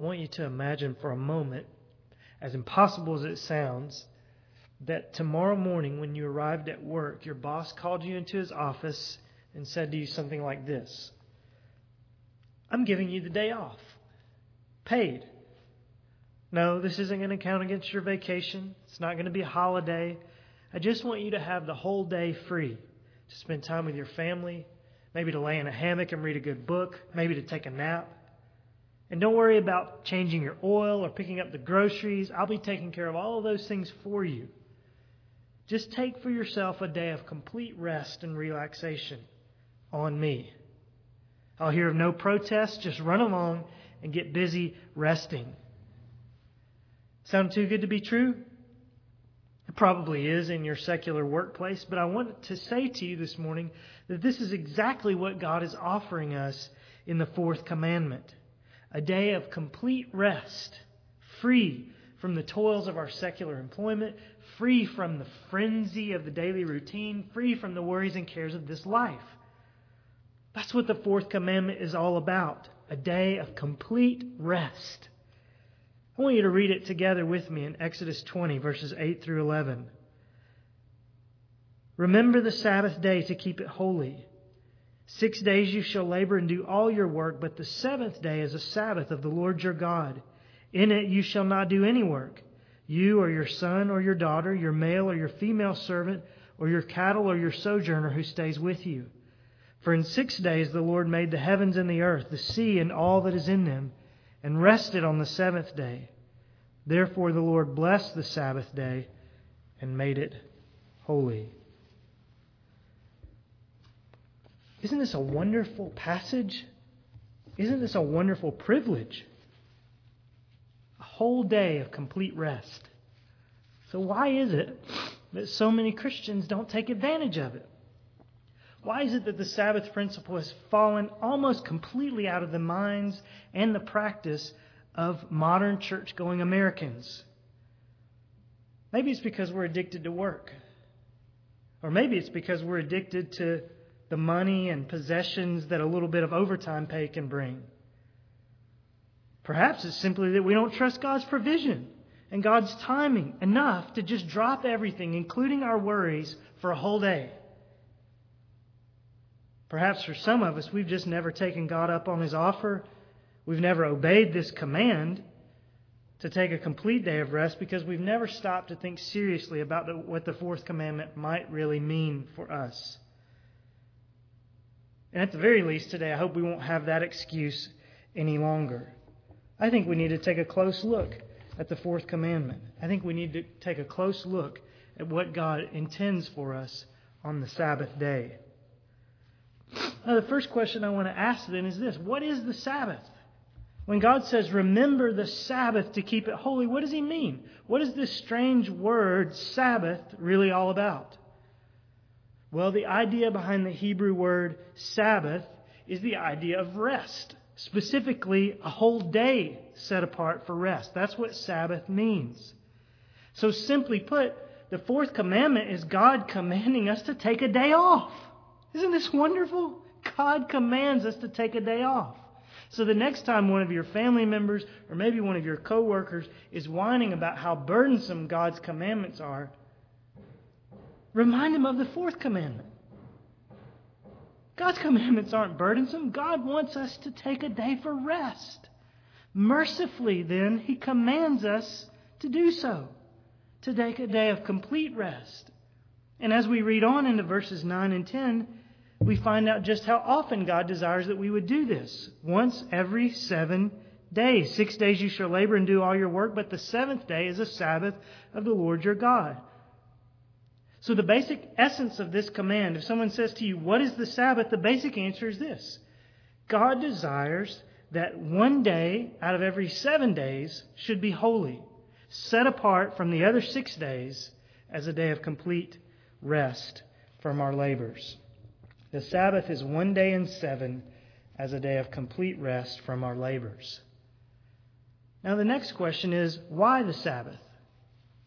I want you to imagine for a moment, as impossible as it sounds, that tomorrow morning when you arrived at work, your boss called you into his office and said to you something like this I'm giving you the day off, paid. No, this isn't going to count against your vacation. It's not going to be a holiday. I just want you to have the whole day free to spend time with your family, maybe to lay in a hammock and read a good book, maybe to take a nap. And don't worry about changing your oil or picking up the groceries. I'll be taking care of all of those things for you. Just take for yourself a day of complete rest and relaxation on me. I'll hear of no protest. Just run along and get busy resting. Sound too good to be true? It probably is in your secular workplace, but I want to say to you this morning that this is exactly what God is offering us in the fourth commandment a day of complete rest, free from the toils of our secular employment, free from the frenzy of the daily routine, free from the worries and cares of this life. That's what the fourth commandment is all about a day of complete rest. I want you to read it together with me in Exodus 20, verses 8 through 11. Remember the Sabbath day to keep it holy. Six days you shall labor and do all your work, but the seventh day is a Sabbath of the Lord your God. In it you shall not do any work you or your son or your daughter, your male or your female servant, or your cattle or your sojourner who stays with you. For in six days the Lord made the heavens and the earth, the sea and all that is in them, and rested on the seventh day. Therefore the Lord blessed the Sabbath day and made it holy. Isn't this a wonderful passage? Isn't this a wonderful privilege? A whole day of complete rest. So, why is it that so many Christians don't take advantage of it? Why is it that the Sabbath principle has fallen almost completely out of the minds and the practice of modern church going Americans? Maybe it's because we're addicted to work. Or maybe it's because we're addicted to the money and possessions that a little bit of overtime pay can bring. Perhaps it's simply that we don't trust God's provision and God's timing enough to just drop everything, including our worries, for a whole day. Perhaps for some of us, we've just never taken God up on His offer. We've never obeyed this command to take a complete day of rest because we've never stopped to think seriously about what the fourth commandment might really mean for us. And at the very least today, I hope we won't have that excuse any longer. I think we need to take a close look at the fourth commandment. I think we need to take a close look at what God intends for us on the Sabbath day. Now, the first question I want to ask then is this What is the Sabbath? When God says, remember the Sabbath to keep it holy, what does He mean? What is this strange word, Sabbath, really all about? Well, the idea behind the Hebrew word Sabbath is the idea of rest. Specifically, a whole day set apart for rest. That's what Sabbath means. So, simply put, the fourth commandment is God commanding us to take a day off. Isn't this wonderful? God commands us to take a day off. So the next time one of your family members or maybe one of your coworkers is whining about how burdensome God's commandments are, remind them of the fourth commandment. God's commandments aren't burdensome. God wants us to take a day for rest. Mercifully, then, He commands us to do so, to take a day of complete rest. And as we read on into verses 9 and 10, we find out just how often God desires that we would do this. Once every seven days. Six days you shall labor and do all your work, but the seventh day is a Sabbath of the Lord your God. So, the basic essence of this command, if someone says to you, What is the Sabbath? the basic answer is this God desires that one day out of every seven days should be holy, set apart from the other six days as a day of complete rest from our labors. The Sabbath is one day in seven as a day of complete rest from our labors. Now, the next question is why the Sabbath?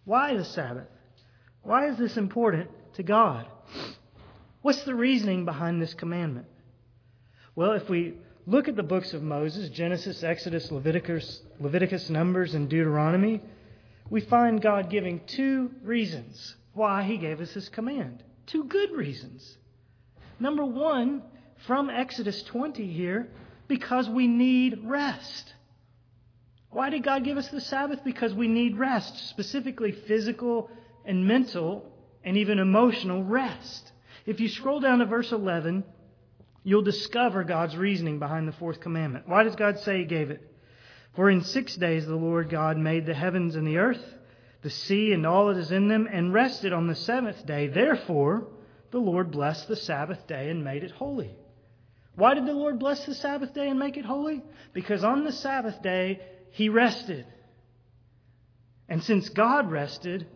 Why the Sabbath? Why is this important to God? What's the reasoning behind this commandment? Well, if we look at the books of Moses Genesis, Exodus, Leviticus, Leviticus, Numbers, and Deuteronomy we find God giving two reasons why He gave us His command. Two good reasons. Number one, from Exodus 20 here, because we need rest. Why did God give us the Sabbath? Because we need rest, specifically physical and mental and even emotional rest. If you scroll down to verse 11, you'll discover God's reasoning behind the fourth commandment. Why does God say He gave it? For in six days the Lord God made the heavens and the earth, the sea and all that is in them, and rested on the seventh day. Therefore, the Lord blessed the Sabbath day and made it holy. Why did the Lord bless the Sabbath day and make it holy? Because on the Sabbath day, He rested. And since God rested,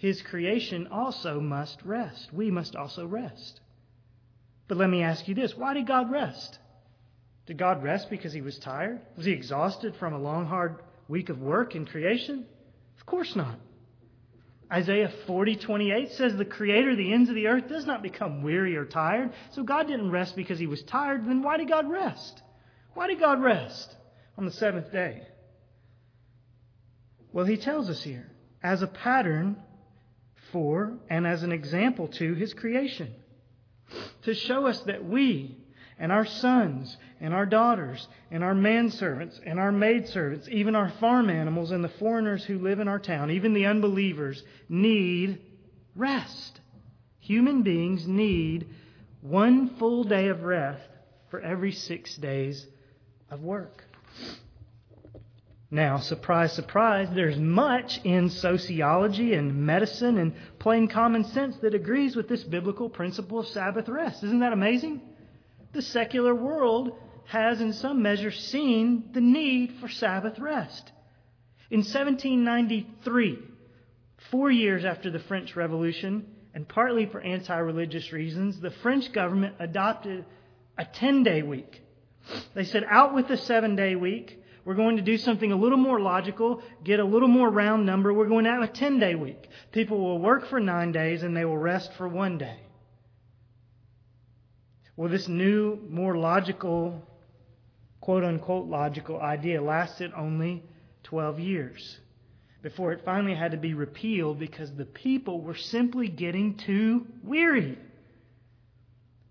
His creation also must rest. We must also rest. But let me ask you this why did God rest? Did God rest because He was tired? Was He exhausted from a long, hard week of work in creation? Of course not. Isaiah 40:28 says the creator of the ends of the earth does not become weary or tired. So God didn't rest because he was tired. Then why did God rest? Why did God rest on the seventh day? Well, he tells us here as a pattern for and as an example to his creation to show us that we and our sons and our daughters and our manservants and our maidservants, even our farm animals and the foreigners who live in our town, even the unbelievers, need rest. Human beings need one full day of rest for every six days of work. Now, surprise, surprise, there's much in sociology and medicine and plain common sense that agrees with this biblical principle of Sabbath rest. Isn't that amazing? the secular world has, in some measure, seen the need for Sabbath rest. In 1793, four years after the French Revolution, and partly for anti religious reasons, the French government adopted a 10 day week. They said, out with the seven day week. We're going to do something a little more logical, get a little more round number. We're going to have a 10 day week. People will work for nine days and they will rest for one day. Well, this new, more logical, quote unquote logical idea lasted only 12 years before it finally had to be repealed because the people were simply getting too weary.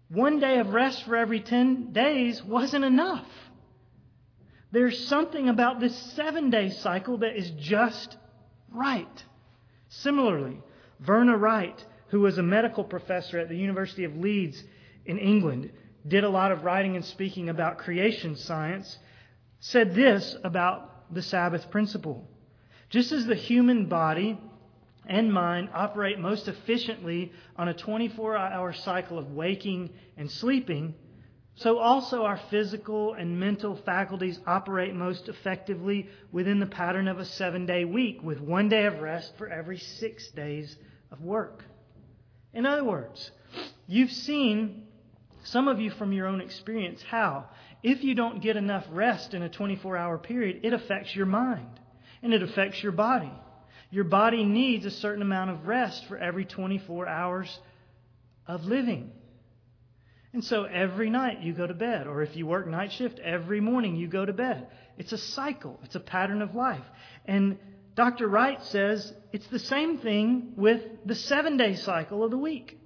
One day of rest for every 10 days wasn't enough. There's something about this seven day cycle that is just right. Similarly, Verna Wright, who was a medical professor at the University of Leeds, in England, did a lot of writing and speaking about creation science, said this about the Sabbath principle. Just as the human body and mind operate most efficiently on a 24 hour cycle of waking and sleeping, so also our physical and mental faculties operate most effectively within the pattern of a seven day week, with one day of rest for every six days of work. In other words, you've seen some of you from your own experience, how? If you don't get enough rest in a 24 hour period, it affects your mind and it affects your body. Your body needs a certain amount of rest for every 24 hours of living. And so every night you go to bed, or if you work night shift, every morning you go to bed. It's a cycle, it's a pattern of life. And Dr. Wright says it's the same thing with the seven day cycle of the week.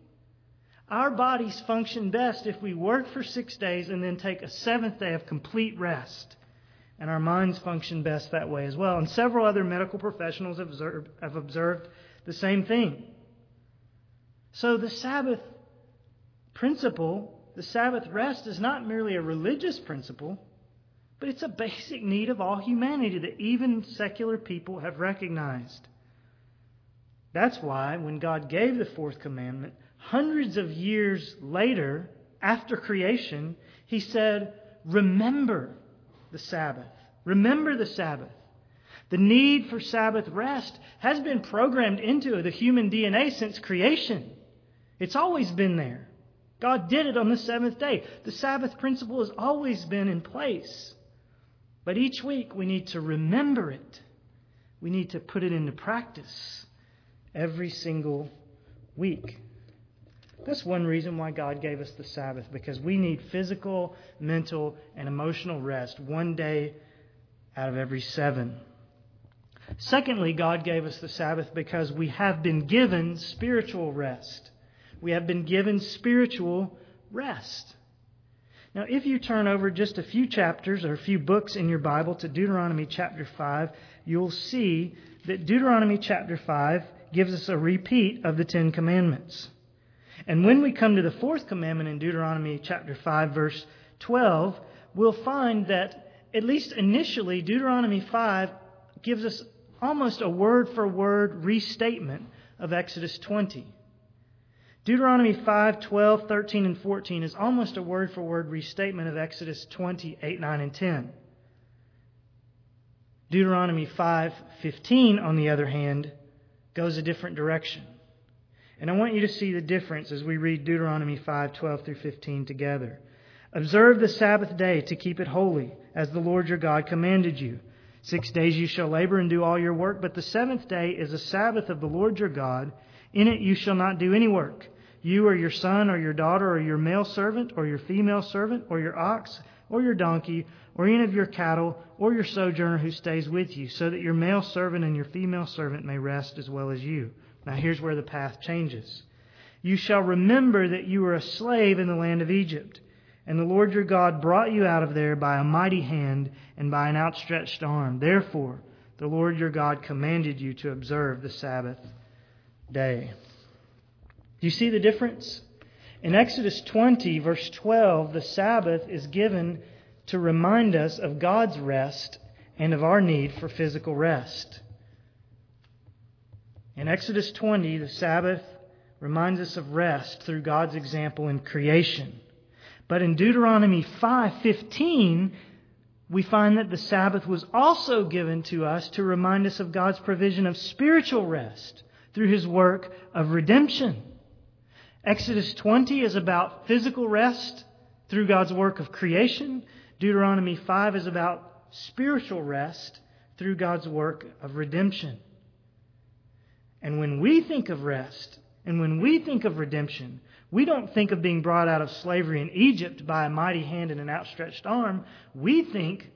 Our bodies function best if we work for six days and then take a seventh day of complete rest. And our minds function best that way as well. And several other medical professionals have observed, have observed the same thing. So the Sabbath principle, the Sabbath rest, is not merely a religious principle, but it's a basic need of all humanity that even secular people have recognized. That's why when God gave the fourth commandment, hundreds of years later, after creation, he said, Remember the Sabbath. Remember the Sabbath. The need for Sabbath rest has been programmed into the human DNA since creation. It's always been there. God did it on the seventh day. The Sabbath principle has always been in place. But each week we need to remember it. We need to put it into practice every single week. That's one reason why God gave us the Sabbath, because we need physical, mental, and emotional rest one day out of every seven. Secondly, God gave us the Sabbath because we have been given spiritual rest. We have been given spiritual rest. Now, if you turn over just a few chapters or a few books in your Bible to Deuteronomy chapter 5, you'll see that Deuteronomy chapter 5 gives us a repeat of the Ten Commandments. And when we come to the fourth commandment in Deuteronomy chapter 5, verse 12, we'll find that, at least initially, Deuteronomy 5 gives us almost a word for word restatement of Exodus 20. Deuteronomy 5, 12, 13, and 14 is almost a word for word restatement of Exodus 20, 8, 9, and 10. Deuteronomy 5, 15, on the other hand, goes a different direction. And I want you to see the difference as we read Deuteronomy 5, 12 through 15 together. Observe the Sabbath day to keep it holy, as the Lord your God commanded you. Six days you shall labor and do all your work, but the seventh day is a Sabbath of the Lord your God. In it you shall not do any work you or your son or your daughter or your male servant or your female servant or your ox or your donkey or any of your cattle or your sojourner who stays with you, so that your male servant and your female servant may rest as well as you. Now here's where the path changes. You shall remember that you were a slave in the land of Egypt, and the Lord your God brought you out of there by a mighty hand and by an outstretched arm. Therefore, the Lord your God commanded you to observe the Sabbath day. Do you see the difference? In Exodus 20, verse 12, the Sabbath is given to remind us of God's rest and of our need for physical rest. In Exodus 20, the Sabbath reminds us of rest through God's example in creation. But in Deuteronomy 5:15, we find that the Sabbath was also given to us to remind us of God's provision of spiritual rest through his work of redemption. Exodus 20 is about physical rest through God's work of creation. Deuteronomy 5 is about spiritual rest through God's work of redemption. And when we think of rest, and when we think of redemption, we don't think of being brought out of slavery in Egypt by a mighty hand and an outstretched arm. We think,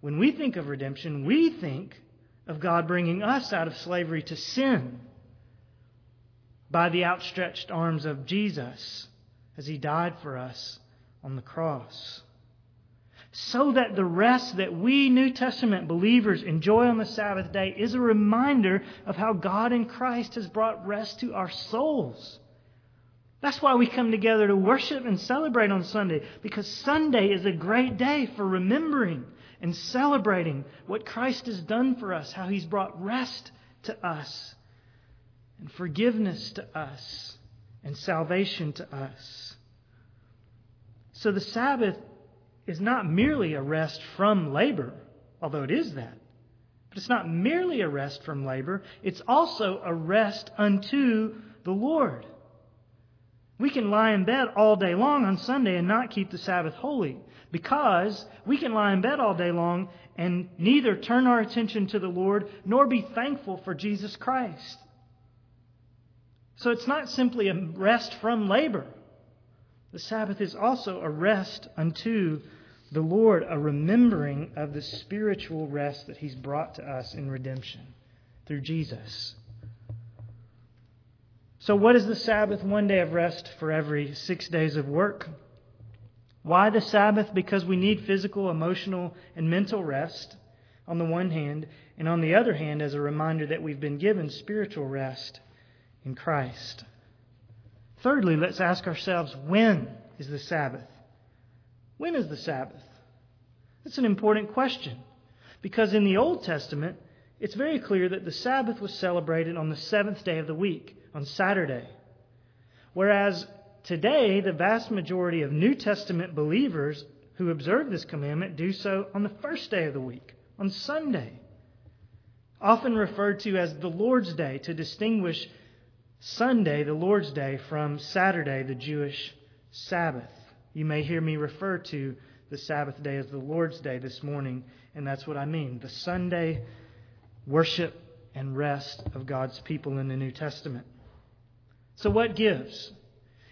when we think of redemption, we think of God bringing us out of slavery to sin by the outstretched arms of Jesus as he died for us on the cross. So that the rest that we New Testament believers enjoy on the Sabbath day is a reminder of how God in Christ has brought rest to our souls. That's why we come together to worship and celebrate on Sunday, because Sunday is a great day for remembering and celebrating what Christ has done for us, how he's brought rest to us and forgiveness to us and salvation to us. So the Sabbath is not merely a rest from labor, although it is that. But it's not merely a rest from labor, it's also a rest unto the Lord. We can lie in bed all day long on Sunday and not keep the Sabbath holy because we can lie in bed all day long and neither turn our attention to the Lord nor be thankful for Jesus Christ. So it's not simply a rest from labor. The Sabbath is also a rest unto the Lord, a remembering of the spiritual rest that He's brought to us in redemption through Jesus. So, what is the Sabbath? One day of rest for every six days of work. Why the Sabbath? Because we need physical, emotional, and mental rest on the one hand, and on the other hand, as a reminder that we've been given spiritual rest in Christ. Thirdly, let's ask ourselves when is the Sabbath? When is the Sabbath? That's an important question because in the Old Testament, it's very clear that the Sabbath was celebrated on the seventh day of the week, on Saturday. Whereas today, the vast majority of New Testament believers who observe this commandment do so on the first day of the week, on Sunday. Often referred to as the Lord's Day to distinguish Sunday, the Lord's Day, from Saturday, the Jewish Sabbath. You may hear me refer to the Sabbath day as the Lord's Day this morning, and that's what I mean the Sunday worship and rest of God's people in the New Testament. So, what gives?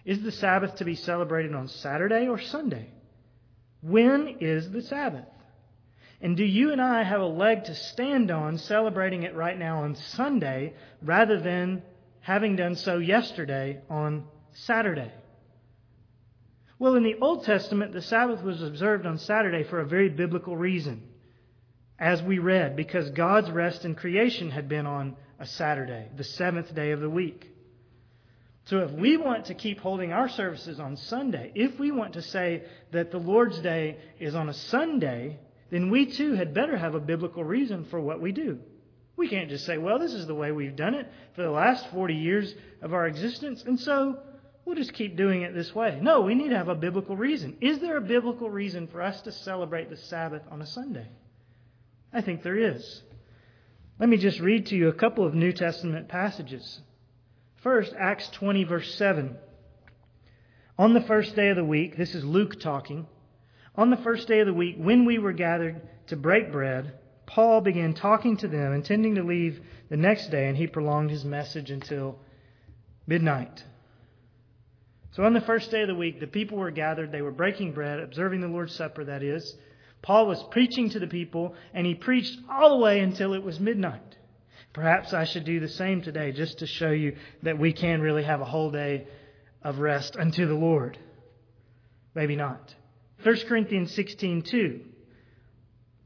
Is the Sabbath to be celebrated on Saturday or Sunday? When is the Sabbath? And do you and I have a leg to stand on celebrating it right now on Sunday rather than having done so yesterday on Saturday? Well, in the Old Testament, the Sabbath was observed on Saturday for a very biblical reason, as we read, because God's rest in creation had been on a Saturday, the seventh day of the week. So if we want to keep holding our services on Sunday, if we want to say that the Lord's Day is on a Sunday, then we too had better have a biblical reason for what we do. We can't just say, well, this is the way we've done it for the last 40 years of our existence, and so we'll just keep doing it this way. No, we need to have a biblical reason. Is there a biblical reason for us to celebrate the Sabbath on a Sunday? I think there is. Let me just read to you a couple of New Testament passages. First, Acts 20, verse 7. On the first day of the week, this is Luke talking. On the first day of the week, when we were gathered to break bread, Paul began talking to them, intending to leave the next day, and he prolonged his message until midnight. So on the first day of the week, the people were gathered. They were breaking bread, observing the Lord's Supper, that is. Paul was preaching to the people, and he preached all the way until it was midnight. Perhaps I should do the same today just to show you that we can really have a whole day of rest unto the Lord. Maybe not. 1 Corinthians 16:2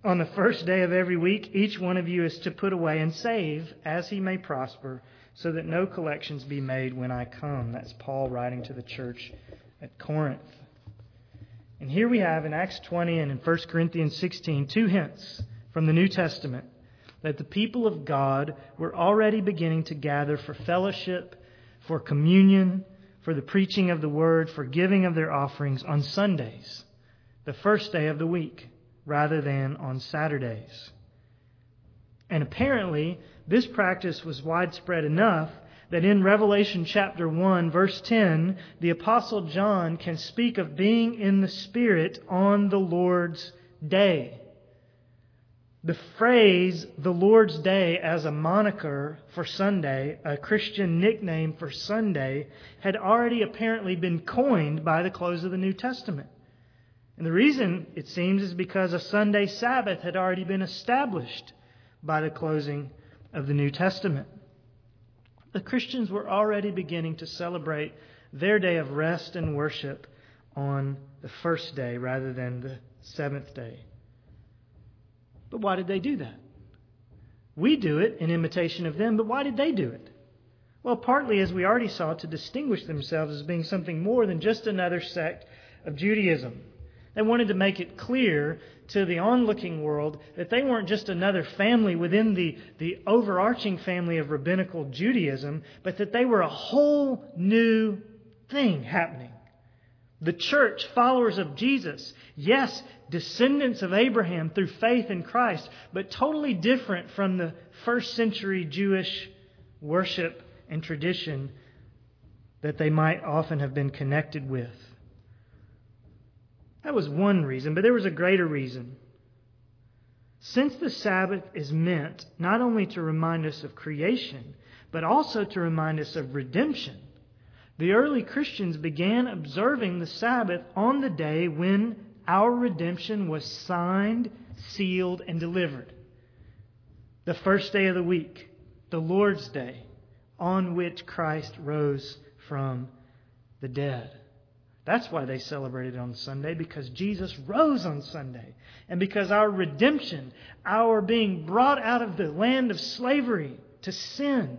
On the first day of every week each one of you is to put away and save as he may prosper so that no collections be made when I come. That's Paul writing to the church at Corinth. And here we have in Acts 20 and in 1 Corinthians 16 two hints from the New Testament that the people of God were already beginning to gather for fellowship, for communion, for the preaching of the word, for giving of their offerings on Sundays the first day of the week rather than on Saturdays. And apparently, this practice was widespread enough that in Revelation chapter 1, verse 10, the Apostle John can speak of being in the Spirit on the Lord's day. The phrase the Lord's Day as a moniker for Sunday, a Christian nickname for Sunday, had already apparently been coined by the close of the New Testament. And the reason, it seems, is because a Sunday Sabbath had already been established by the closing of the New Testament. The Christians were already beginning to celebrate their day of rest and worship on the first day rather than the seventh day. But why did they do that? We do it in imitation of them, but why did they do it? Well, partly, as we already saw, to distinguish themselves as being something more than just another sect of Judaism. They wanted to make it clear to the onlooking world that they weren't just another family within the, the overarching family of rabbinical Judaism, but that they were a whole new thing happening. The church, followers of Jesus, yes, descendants of Abraham through faith in Christ, but totally different from the first century Jewish worship and tradition that they might often have been connected with. That was one reason, but there was a greater reason. Since the Sabbath is meant not only to remind us of creation, but also to remind us of redemption, the early Christians began observing the Sabbath on the day when our redemption was signed, sealed, and delivered. The first day of the week, the Lord's Day, on which Christ rose from the dead. That's why they celebrated on Sunday, because Jesus rose on Sunday. And because our redemption, our being brought out of the land of slavery to sin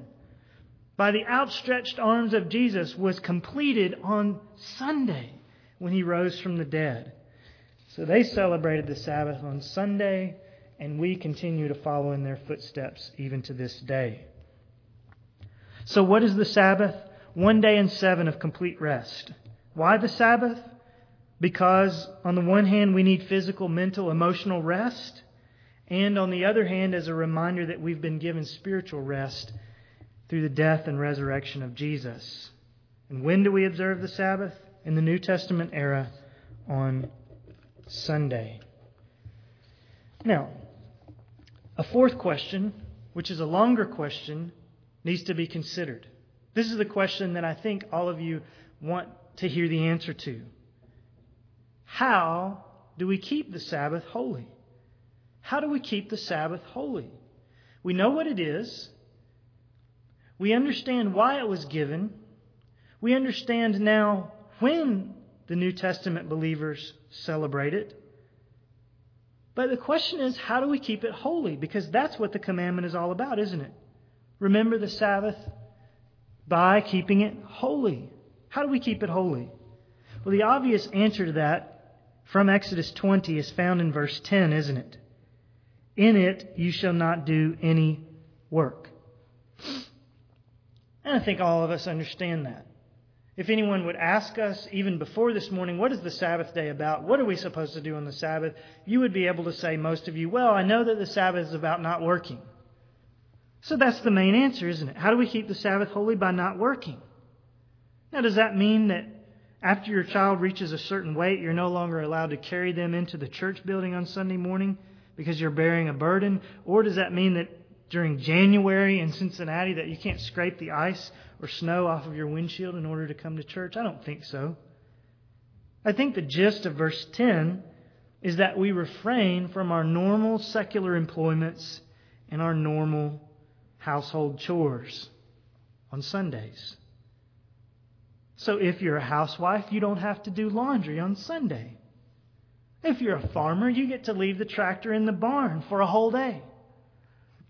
by the outstretched arms of Jesus was completed on Sunday when he rose from the dead. So they celebrated the Sabbath on Sunday, and we continue to follow in their footsteps even to this day. So, what is the Sabbath? One day in seven of complete rest. Why the Sabbath? Because, on the one hand, we need physical, mental, emotional rest. And on the other hand, as a reminder that we've been given spiritual rest through the death and resurrection of Jesus. And when do we observe the Sabbath? In the New Testament era on Sunday. Now, a fourth question, which is a longer question, needs to be considered. This is the question that I think all of you want to hear the answer to. How do we keep the Sabbath holy? How do we keep the Sabbath holy? We know what it is. We understand why it was given. We understand now when the New Testament believers celebrate it. But the question is, how do we keep it holy? Because that's what the commandment is all about, isn't it? Remember the Sabbath by keeping it holy. How do we keep it holy? Well, the obvious answer to that from Exodus 20 is found in verse 10, isn't it? In it you shall not do any work. And I think all of us understand that. If anyone would ask us, even before this morning, what is the Sabbath day about? What are we supposed to do on the Sabbath? You would be able to say, most of you, well, I know that the Sabbath is about not working. So that's the main answer, isn't it? How do we keep the Sabbath holy? By not working. Now, does that mean that after your child reaches a certain weight, you're no longer allowed to carry them into the church building on Sunday morning because you're bearing a burden? Or does that mean that during January in Cincinnati that you can't scrape the ice or snow off of your windshield in order to come to church? I don't think so. I think the gist of verse 10 is that we refrain from our normal secular employments and our normal household chores on Sundays. So if you're a housewife, you don't have to do laundry on Sunday. If you're a farmer, you get to leave the tractor in the barn for a whole day.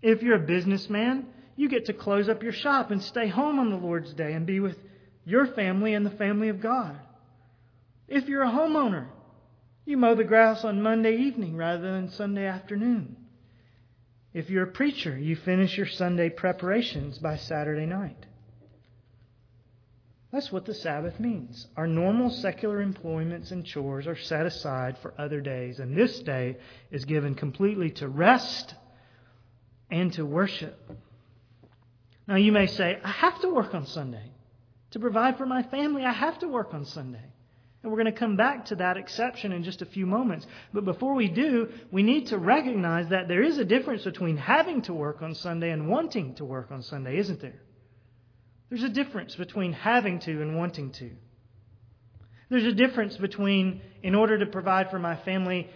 If you're a businessman, you get to close up your shop and stay home on the Lord's day and be with your family and the family of God. If you're a homeowner, you mow the grass on Monday evening rather than Sunday afternoon. If you're a preacher, you finish your Sunday preparations by Saturday night. That's what the Sabbath means. Our normal secular employments and chores are set aside for other days, and this day is given completely to rest and to worship. Now, you may say, I have to work on Sunday. To provide for my family, I have to work on Sunday. And we're going to come back to that exception in just a few moments. But before we do, we need to recognize that there is a difference between having to work on Sunday and wanting to work on Sunday, isn't there? There's a difference between having to and wanting to. There's a difference between, in order to provide for my family,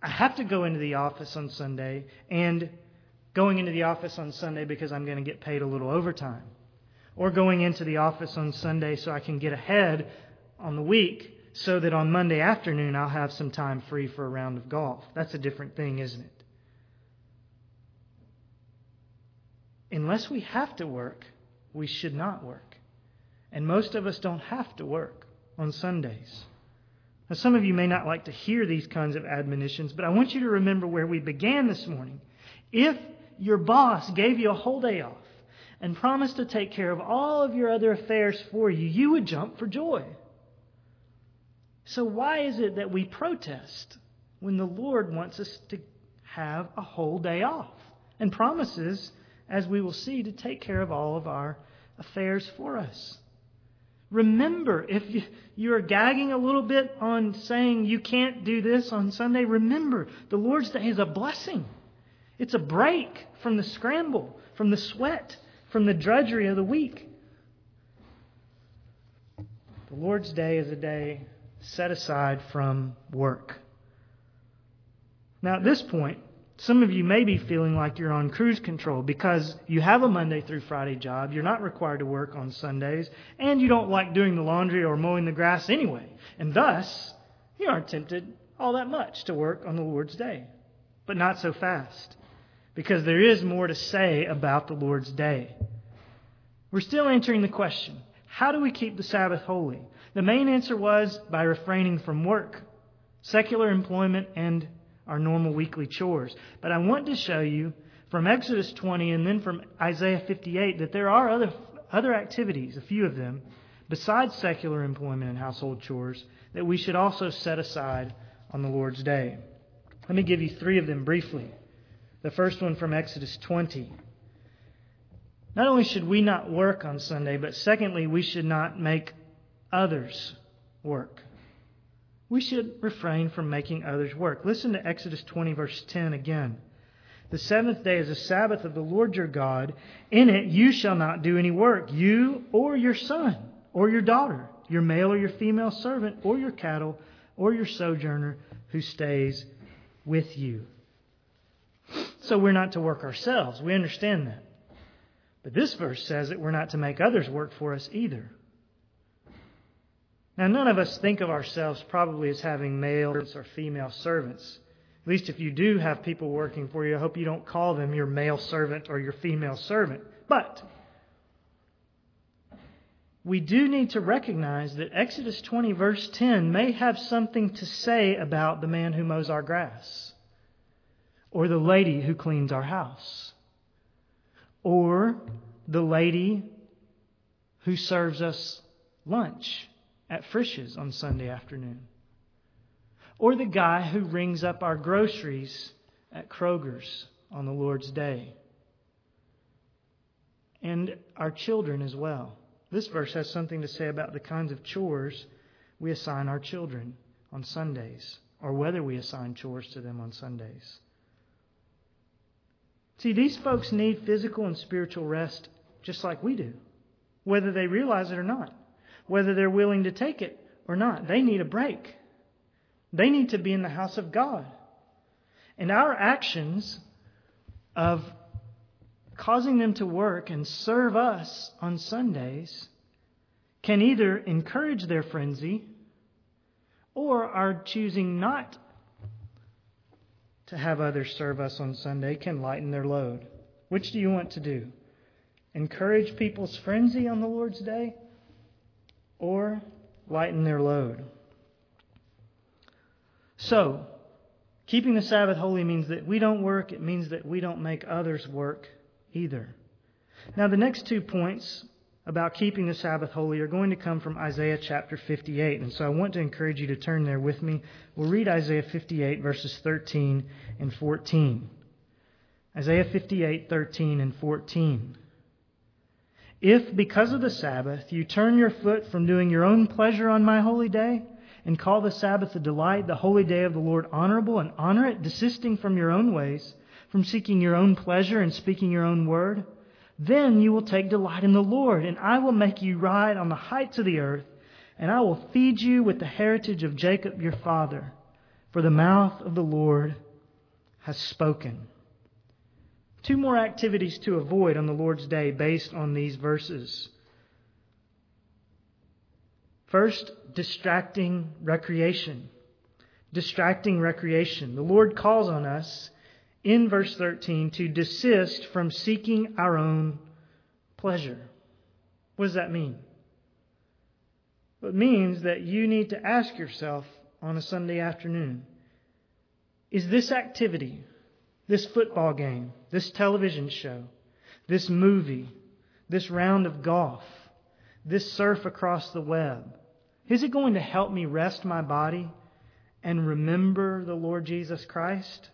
I have to go into the office on Sunday, and going into the office on Sunday because I'm going to get paid a little overtime, or going into the office on Sunday so I can get ahead on the week so that on Monday afternoon I'll have some time free for a round of golf. That's a different thing, isn't it? Unless we have to work, we should not work. And most of us don't have to work on Sundays. Now, some of you may not like to hear these kinds of admonitions, but I want you to remember where we began this morning. If your boss gave you a whole day off and promised to take care of all of your other affairs for you, you would jump for joy. So, why is it that we protest when the Lord wants us to have a whole day off and promises, as we will see, to take care of all of our affairs for us? Remember, if you, are gagging a little bit on saying you can't do this on Sunday, remember, the Lord's Day is a blessing. It's a break from the scramble, from the sweat, from the drudgery of the week. The Lord's Day is a day set aside from work. Now, at this point, some of you may be feeling like you're on cruise control because you have a Monday through Friday job, you're not required to work on Sundays, and you don't like doing the laundry or mowing the grass anyway. And thus, you aren't tempted all that much to work on the Lord's day. But not so fast because there is more to say about the Lord's day. We're still answering the question how do we keep the Sabbath holy? The main answer was by refraining from work, secular employment, and our normal weekly chores. But I want to show you from Exodus 20 and then from Isaiah 58 that there are other, other activities, a few of them, besides secular employment and household chores, that we should also set aside on the Lord's day. Let me give you three of them briefly. The first one from Exodus 20. Not only should we not work on Sunday, but secondly, we should not make others work. We should refrain from making others work. Listen to Exodus 20, verse 10 again. The seventh day is a Sabbath of the Lord your God. In it you shall not do any work, you or your son or your daughter, your male or your female servant, or your cattle, or your sojourner who stays with you. So we're not to work ourselves. We understand that. But this verse says that we're not to make others work for us either. Now, none of us think of ourselves probably as having male or female servants. At least if you do have people working for you, I hope you don't call them your male servant or your female servant. But we do need to recognize that Exodus 20, verse 10, may have something to say about the man who mows our grass, or the lady who cleans our house, or the lady who serves us lunch at Frisch's on Sunday afternoon. Or the guy who rings up our groceries at Kroger's on the Lord's Day. And our children as well. This verse has something to say about the kinds of chores we assign our children on Sundays, or whether we assign chores to them on Sundays. See, these folks need physical and spiritual rest just like we do, whether they realize it or not whether they're willing to take it or not. They need a break. They need to be in the house of God. And our actions of causing them to work and serve us on Sundays can either encourage their frenzy or our choosing not to have others serve us on Sunday can lighten their load. Which do you want to do? Encourage people's frenzy on the Lord's day or lighten their load. So, keeping the Sabbath holy means that we don't work, it means that we don't make others work either. Now, the next two points about keeping the Sabbath holy are going to come from Isaiah chapter 58. And so I want to encourage you to turn there with me. We'll read Isaiah 58, verses 13 and 14. Isaiah 58, 13 and 14. If, because of the Sabbath, you turn your foot from doing your own pleasure on my holy day, and call the Sabbath a delight, the holy day of the Lord honorable, and honor it, desisting from your own ways, from seeking your own pleasure and speaking your own word, then you will take delight in the Lord, and I will make you ride on the heights of the earth, and I will feed you with the heritage of Jacob your father. For the mouth of the Lord has spoken. Two more activities to avoid on the Lord's Day based on these verses. First, distracting recreation. Distracting recreation. The Lord calls on us in verse 13 to desist from seeking our own pleasure. What does that mean? It means that you need to ask yourself on a Sunday afternoon is this activity this football game, this television show, this movie, this round of golf, this surf across the web? Is it going to help me rest my body and remember the Lord Jesus Christ?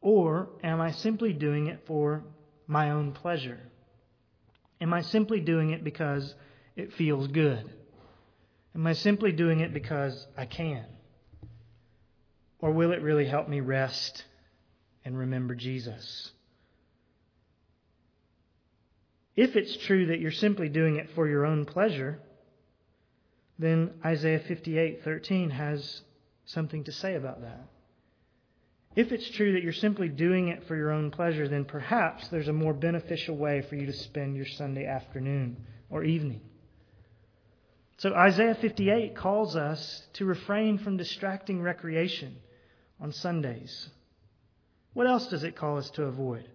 Or am I simply doing it for my own pleasure? Am I simply doing it because it feels good? Am I simply doing it because I can? Or will it really help me rest and remember Jesus? If it's true that you're simply doing it for your own pleasure, then Isaiah 58:13 has something to say about that. If it's true that you're simply doing it for your own pleasure, then perhaps there's a more beneficial way for you to spend your Sunday afternoon or evening. So Isaiah 58 calls us to refrain from distracting recreation on Sundays. What else does it call us to avoid?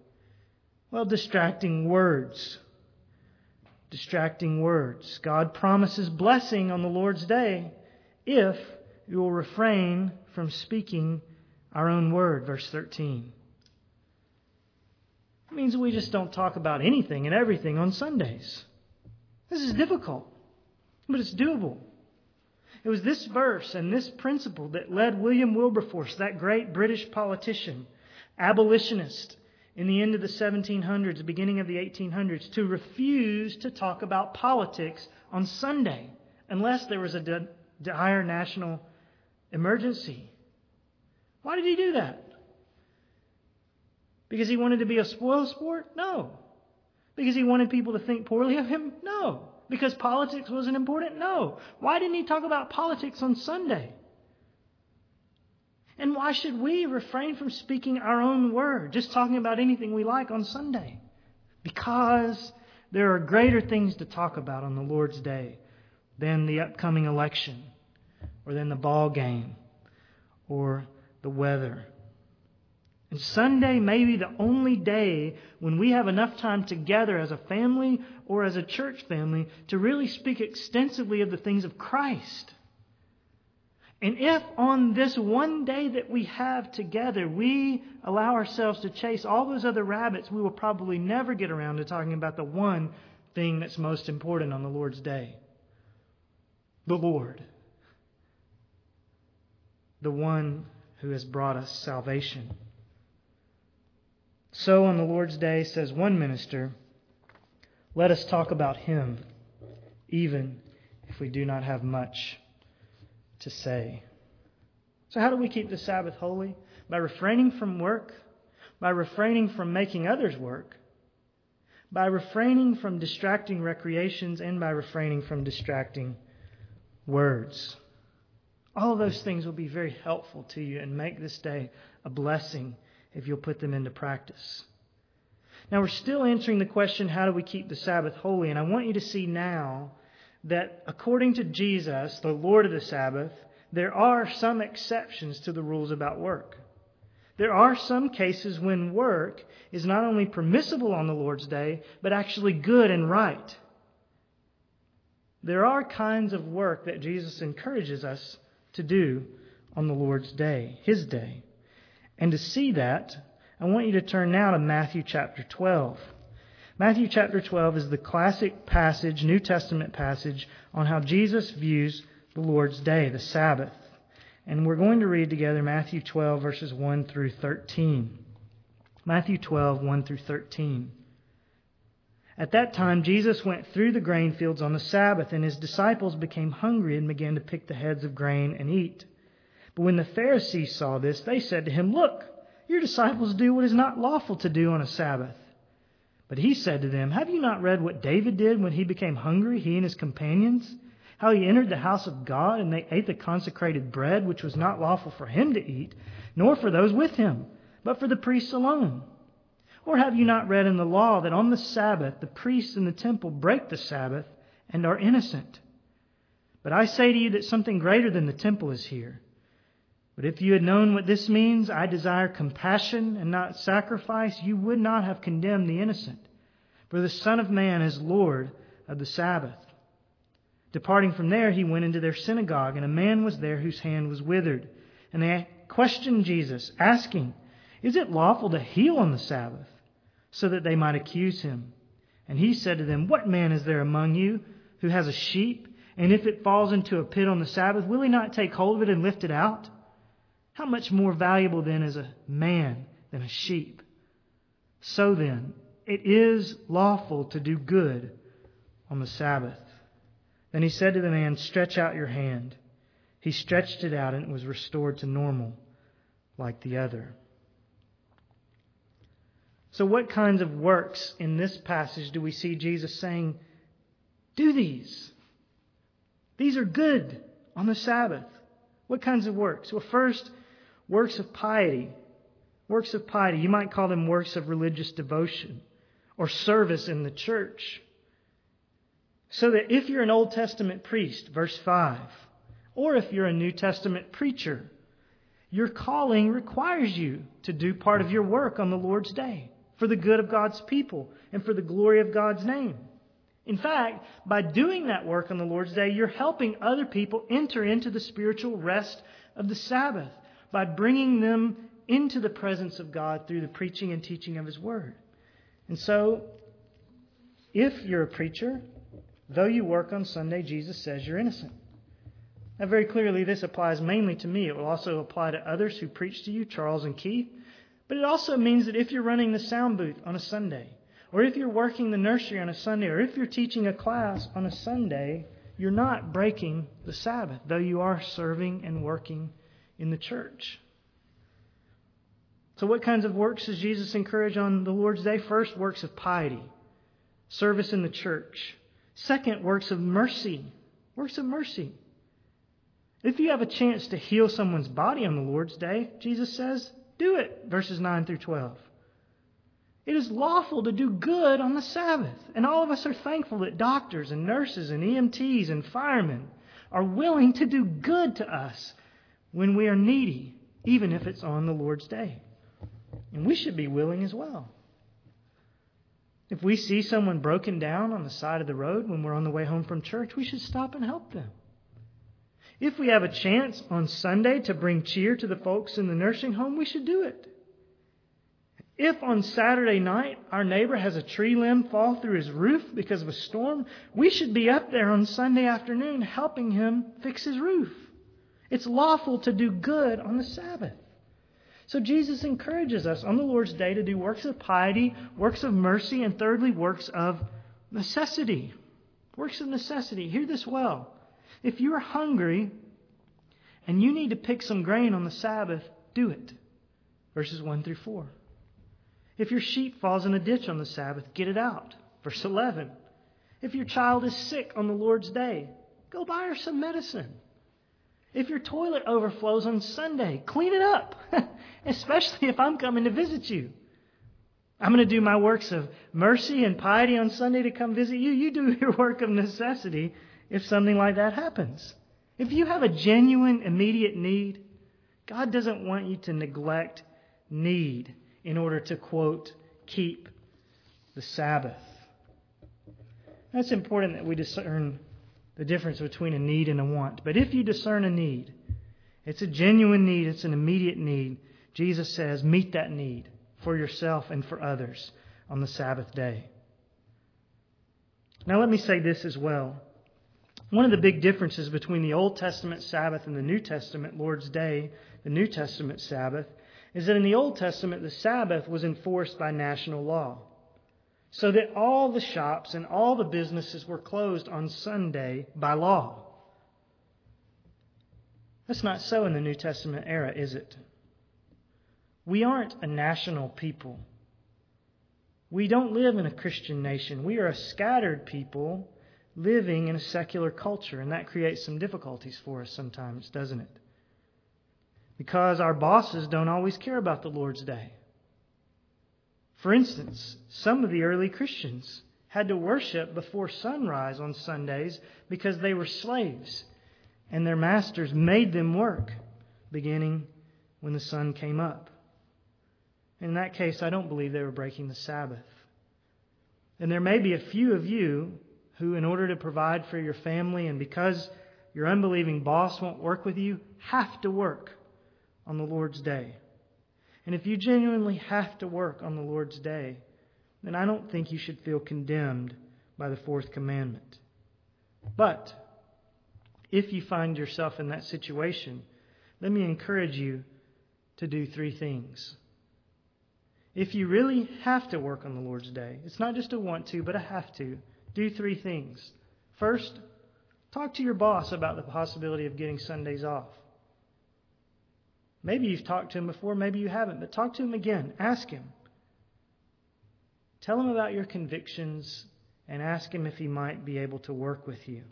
Well, distracting words. Distracting words. God promises blessing on the Lord's day if we will refrain from speaking our own word. Verse 13. It means we just don't talk about anything and everything on Sundays. This is difficult, but it's doable. It was this verse and this principle that led William Wilberforce, that great British politician, abolitionist in the end of the 1700s, beginning of the 1800s, to refuse to talk about politics on Sunday unless there was a dire national emergency. Why did he do that? Because he wanted to be a spoil sport? No. Because he wanted people to think poorly of him? No. Because politics wasn't important? No. Why didn't he talk about politics on Sunday? And why should we refrain from speaking our own word, just talking about anything we like on Sunday? Because there are greater things to talk about on the Lord's day than the upcoming election, or than the ball game, or the weather. And Sunday may be the only day when we have enough time together as a family or as a church family to really speak extensively of the things of Christ. And if on this one day that we have together, we allow ourselves to chase all those other rabbits, we will probably never get around to talking about the one thing that's most important on the Lord's day the Lord, the one who has brought us salvation. So on the Lord's day, says one minister, let us talk about him, even if we do not have much to say. So, how do we keep the Sabbath holy? By refraining from work, by refraining from making others work, by refraining from distracting recreations, and by refraining from distracting words. All of those things will be very helpful to you and make this day a blessing if you'll put them into practice. Now, we're still answering the question how do we keep the Sabbath holy? And I want you to see now that according to Jesus, the Lord of the Sabbath, there are some exceptions to the rules about work. There are some cases when work is not only permissible on the Lord's day, but actually good and right. There are kinds of work that Jesus encourages us to do on the Lord's day, His day. And to see that, I want you to turn now to Matthew chapter 12. Matthew chapter 12 is the classic passage, New Testament passage, on how Jesus views the Lord's day, the Sabbath. And we're going to read together Matthew 12, verses 1 through 13. Matthew 12, 1 through 13. At that time, Jesus went through the grain fields on the Sabbath, and his disciples became hungry and began to pick the heads of grain and eat. But when the Pharisees saw this, they said to him, Look, your disciples do what is not lawful to do on a Sabbath. But he said to them, Have you not read what David did when he became hungry, he and his companions? How he entered the house of God, and they ate the consecrated bread, which was not lawful for him to eat, nor for those with him, but for the priests alone. Or have you not read in the law that on the Sabbath the priests in the temple break the Sabbath and are innocent? But I say to you that something greater than the temple is here. But if you had known what this means, I desire compassion and not sacrifice, you would not have condemned the innocent. For the Son of Man is Lord of the Sabbath. Departing from there, he went into their synagogue, and a man was there whose hand was withered. And they questioned Jesus, asking, Is it lawful to heal on the Sabbath? So that they might accuse him. And he said to them, What man is there among you who has a sheep, and if it falls into a pit on the Sabbath, will he not take hold of it and lift it out? How much more valuable then is a man than a sheep? So then, it is lawful to do good on the Sabbath. Then he said to the man, Stretch out your hand. He stretched it out and it was restored to normal like the other. So, what kinds of works in this passage do we see Jesus saying, Do these? These are good on the Sabbath. What kinds of works? Well, first, works of piety. Works of piety. You might call them works of religious devotion or service in the church. So that if you're an Old Testament priest, verse 5, or if you're a New Testament preacher, your calling requires you to do part of your work on the Lord's day for the good of God's people and for the glory of God's name. In fact, by doing that work on the Lord's day, you're helping other people enter into the spiritual rest of the Sabbath by bringing them into the presence of God through the preaching and teaching of His Word. And so, if you're a preacher, though you work on Sunday, Jesus says you're innocent. Now, very clearly, this applies mainly to me. It will also apply to others who preach to you, Charles and Keith. But it also means that if you're running the sound booth on a Sunday, or if you're working the nursery on a Sunday, or if you're teaching a class on a Sunday, you're not breaking the Sabbath, though you are serving and working in the church. So, what kinds of works does Jesus encourage on the Lord's Day? First, works of piety, service in the church. Second, works of mercy. Works of mercy. If you have a chance to heal someone's body on the Lord's Day, Jesus says, do it. Verses 9 through 12. It is lawful to do good on the Sabbath. And all of us are thankful that doctors and nurses and EMTs and firemen are willing to do good to us when we are needy, even if it's on the Lord's day. And we should be willing as well. If we see someone broken down on the side of the road when we're on the way home from church, we should stop and help them. If we have a chance on Sunday to bring cheer to the folks in the nursing home, we should do it. If on Saturday night our neighbor has a tree limb fall through his roof because of a storm, we should be up there on Sunday afternoon helping him fix his roof. It's lawful to do good on the Sabbath. So Jesus encourages us on the Lord's day to do works of piety, works of mercy, and thirdly, works of necessity. Works of necessity. Hear this well. If you are hungry and you need to pick some grain on the Sabbath, do it. Verses 1 through 4. If your sheep falls in a ditch on the Sabbath, get it out. Verse 11. If your child is sick on the Lord's day, go buy her some medicine. If your toilet overflows on Sunday, clean it up, especially if I'm coming to visit you. I'm going to do my works of mercy and piety on Sunday to come visit you. You do your work of necessity if something like that happens. If you have a genuine, immediate need, God doesn't want you to neglect need in order to, quote, keep the Sabbath. That's important that we discern the difference between a need and a want. But if you discern a need, it's a genuine need, it's an immediate need, Jesus says, meet that need for yourself and for others on the Sabbath day. Now, let me say this as well. One of the big differences between the Old Testament Sabbath and the New Testament Lord's Day, the New Testament Sabbath, is that in the Old Testament, the Sabbath was enforced by national law. So that all the shops and all the businesses were closed on Sunday by law. That's not so in the New Testament era, is it? We aren't a national people. We don't live in a Christian nation. We are a scattered people living in a secular culture, and that creates some difficulties for us sometimes, doesn't it? because our bosses don't always care about the Lord's Day. For instance, some of the early Christians had to worship before sunrise on Sundays because they were slaves, and their masters made them work beginning when the sun came up. In that case, I don't believe they were breaking the Sabbath. And there may be a few of you who, in order to provide for your family and because your unbelieving boss won't work with you, have to work on the Lord's day. And if you genuinely have to work on the Lord's day, then I don't think you should feel condemned by the fourth commandment. But if you find yourself in that situation, let me encourage you to do three things. If you really have to work on the Lord's day, it's not just a want to, but a have to, do three things. First, talk to your boss about the possibility of getting Sundays off. Maybe you've talked to him before, maybe you haven't, but talk to him again. Ask him. Tell him about your convictions and ask him if he might be able to work with you.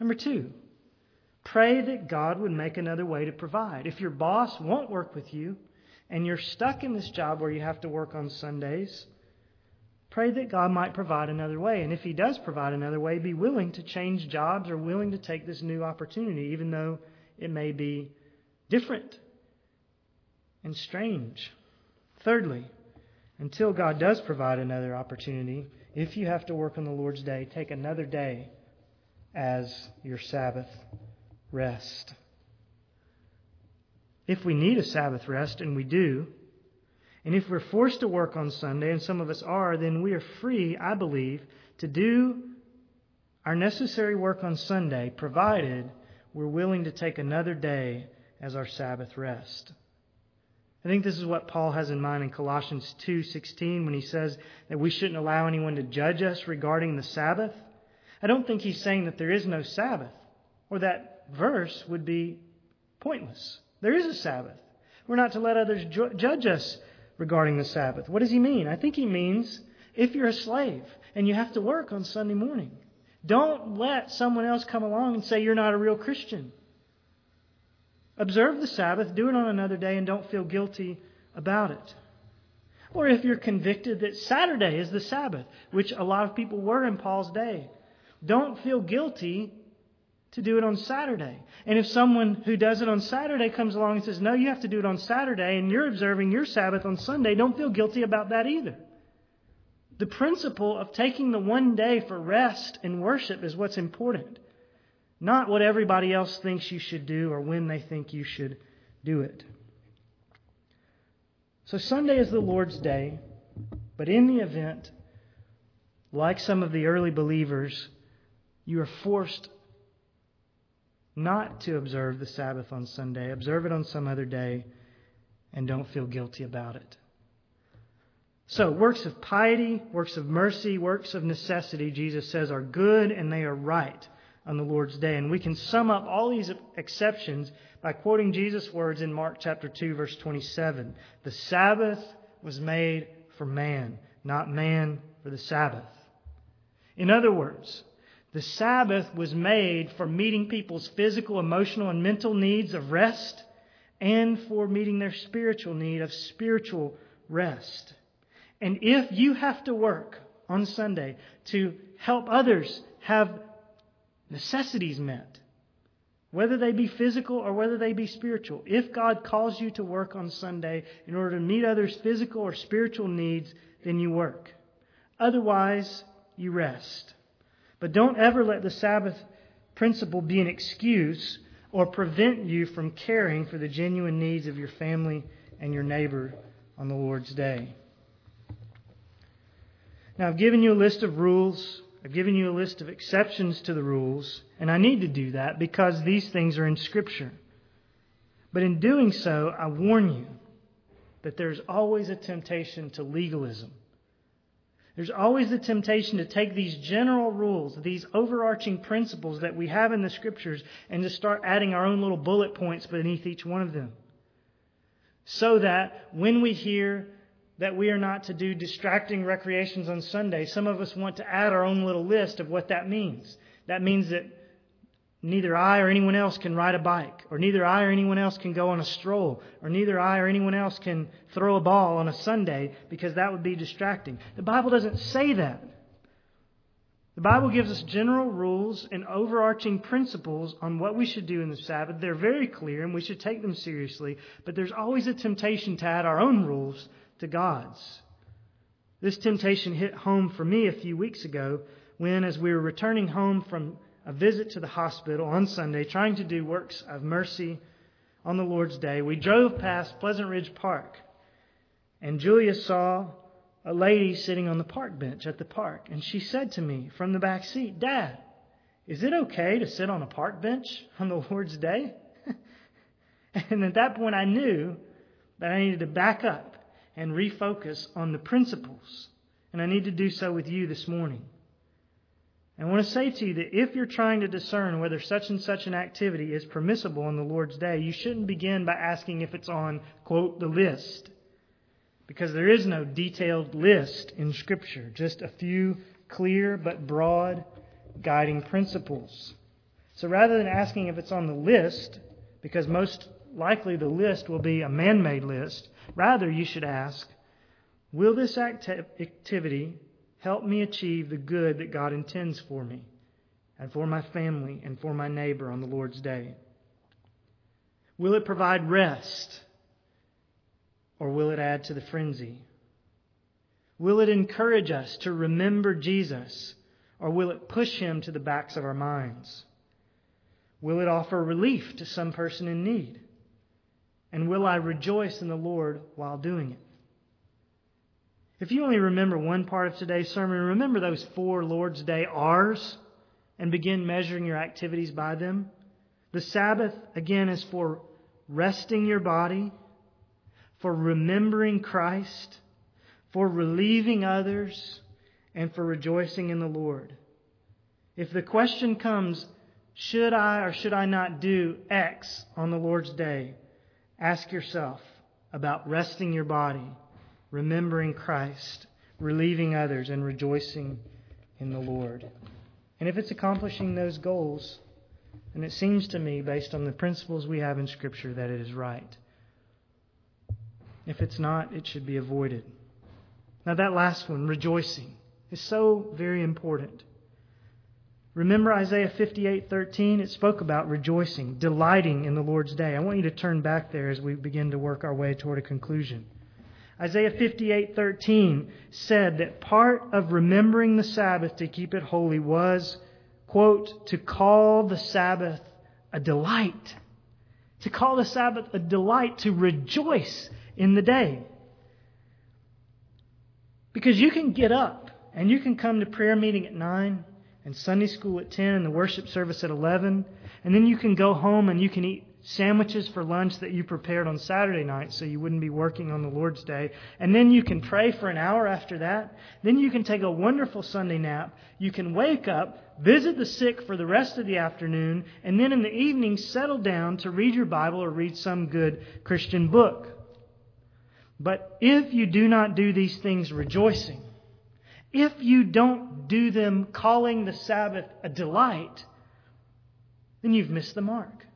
Number two, pray that God would make another way to provide. If your boss won't work with you and you're stuck in this job where you have to work on Sundays, pray that God might provide another way. And if he does provide another way, be willing to change jobs or willing to take this new opportunity, even though it may be different and strange. Thirdly, until God does provide another opportunity, if you have to work on the Lord's day, take another day as your Sabbath rest. If we need a Sabbath rest, and we do, and if we're forced to work on Sunday, and some of us are, then we are free, I believe, to do our necessary work on Sunday, provided we're willing to take another day as our Sabbath rest. I think this is what Paul has in mind in Colossians 2:16 when he says that we shouldn't allow anyone to judge us regarding the Sabbath. I don't think he's saying that there is no Sabbath or that verse would be pointless. There is a Sabbath. We're not to let others ju- judge us regarding the Sabbath. What does he mean? I think he means if you're a slave and you have to work on Sunday morning, don't let someone else come along and say you're not a real Christian. Observe the Sabbath, do it on another day, and don't feel guilty about it. Or if you're convicted that Saturday is the Sabbath, which a lot of people were in Paul's day, don't feel guilty to do it on Saturday. And if someone who does it on Saturday comes along and says, no, you have to do it on Saturday, and you're observing your Sabbath on Sunday, don't feel guilty about that either. The principle of taking the one day for rest and worship is what's important, not what everybody else thinks you should do or when they think you should do it. So Sunday is the Lord's day, but in the event, like some of the early believers, you are forced not to observe the Sabbath on Sunday. Observe it on some other day and don't feel guilty about it. So, works of piety, works of mercy, works of necessity, Jesus says, are good and they are right on the Lord's day. And we can sum up all these exceptions by quoting Jesus' words in Mark chapter 2 verse 27. The Sabbath was made for man, not man for the Sabbath. In other words, the Sabbath was made for meeting people's physical, emotional, and mental needs of rest and for meeting their spiritual need of spiritual rest. And if you have to work on Sunday to help others have necessities met, whether they be physical or whether they be spiritual. If God calls you to work on Sunday in order to meet others' physical or spiritual needs, then you work. Otherwise, you rest. But don't ever let the Sabbath principle be an excuse or prevent you from caring for the genuine needs of your family and your neighbor on the Lord's day. Now, I've given you a list of rules I've given you a list of exceptions to the rules, and I need to do that because these things are in Scripture. But in doing so, I warn you that there's always a temptation to legalism. There's always the temptation to take these general rules, these overarching principles that we have in the Scriptures, and to start adding our own little bullet points beneath each one of them. So that when we hear that we are not to do distracting recreations on Sunday. Some of us want to add our own little list of what that means. That means that neither I or anyone else can ride a bike, or neither I or anyone else can go on a stroll, or neither I or anyone else can throw a ball on a Sunday because that would be distracting. The Bible doesn't say that. The Bible gives us general rules and overarching principles on what we should do in the Sabbath. They're very clear and we should take them seriously, but there's always a temptation to add our own rules to God's. This temptation hit home for me a few weeks ago when, as we were returning home from a visit to the hospital on Sunday, trying to do works of mercy on the Lord's Day, we drove past Pleasant Ridge Park. And Julia saw a lady sitting on the park bench at the park. And she said to me from the back seat, Dad, is it okay to sit on a park bench on the Lord's Day? and at that point, I knew that I needed to back up and refocus on the principles. And I need to do so with you this morning. I want to say to you that if you're trying to discern whether such and such an activity is permissible on the Lord's day, you shouldn't begin by asking if it's on, quote, the list. Because there is no detailed list in Scripture, just a few clear but broad guiding principles. So rather than asking if it's on the list, because most likely the list will be a man made list. Rather, you should ask, Will this activity help me achieve the good that God intends for me and for my family and for my neighbor on the Lord's day? Will it provide rest or will it add to the frenzy? Will it encourage us to remember Jesus or will it push him to the backs of our minds? Will it offer relief to some person in need? And will I rejoice in the Lord while doing it? If you only remember one part of today's sermon, remember those four Lord's Day R's and begin measuring your activities by them. The Sabbath, again, is for resting your body, for remembering Christ, for relieving others, and for rejoicing in the Lord. If the question comes, should I or should I not do X on the Lord's day? Ask yourself, about resting your body, remembering Christ, relieving others, and rejoicing in the Lord. And if it's accomplishing those goals, and it seems to me, based on the principles we have in Scripture, that it is right. If it's not, it should be avoided. Now, that last one, rejoicing, is so very important. Remember Isaiah 58:13 it spoke about rejoicing, delighting in the Lord's day. I want you to turn back there as we begin to work our way toward a conclusion. Isaiah 58:13 said that part of remembering the Sabbath to keep it holy was quote to call the Sabbath a delight. To call the Sabbath a delight to rejoice in the day. Because you can get up and you can come to prayer meeting at 9 and Sunday school at 10 and the worship service at 11. And then you can go home and you can eat sandwiches for lunch that you prepared on Saturday night so you wouldn't be working on the Lord's Day. And then you can pray for an hour after that. Then you can take a wonderful Sunday nap. You can wake up, visit the sick for the rest of the afternoon, and then in the evening settle down to read your Bible or read some good Christian book. But if you do not do these things rejoicing, if you don't do them calling the Sabbath a delight, then you've missed the mark.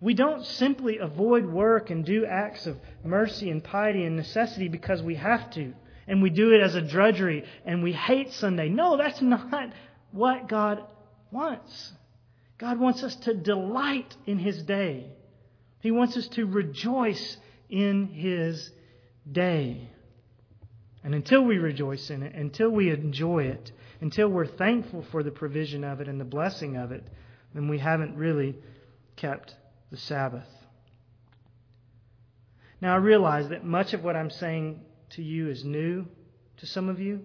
We don't simply avoid work and do acts of mercy and piety and necessity because we have to, and we do it as a drudgery, and we hate Sunday. No, that's not what God wants. God wants us to delight in His day. He wants us to rejoice in His day. And until we rejoice in it, until we enjoy it, until we're thankful for the provision of it and the blessing of it, then we haven't really kept the Sabbath. Now, I realize that much of what I'm saying to you is new to some of you.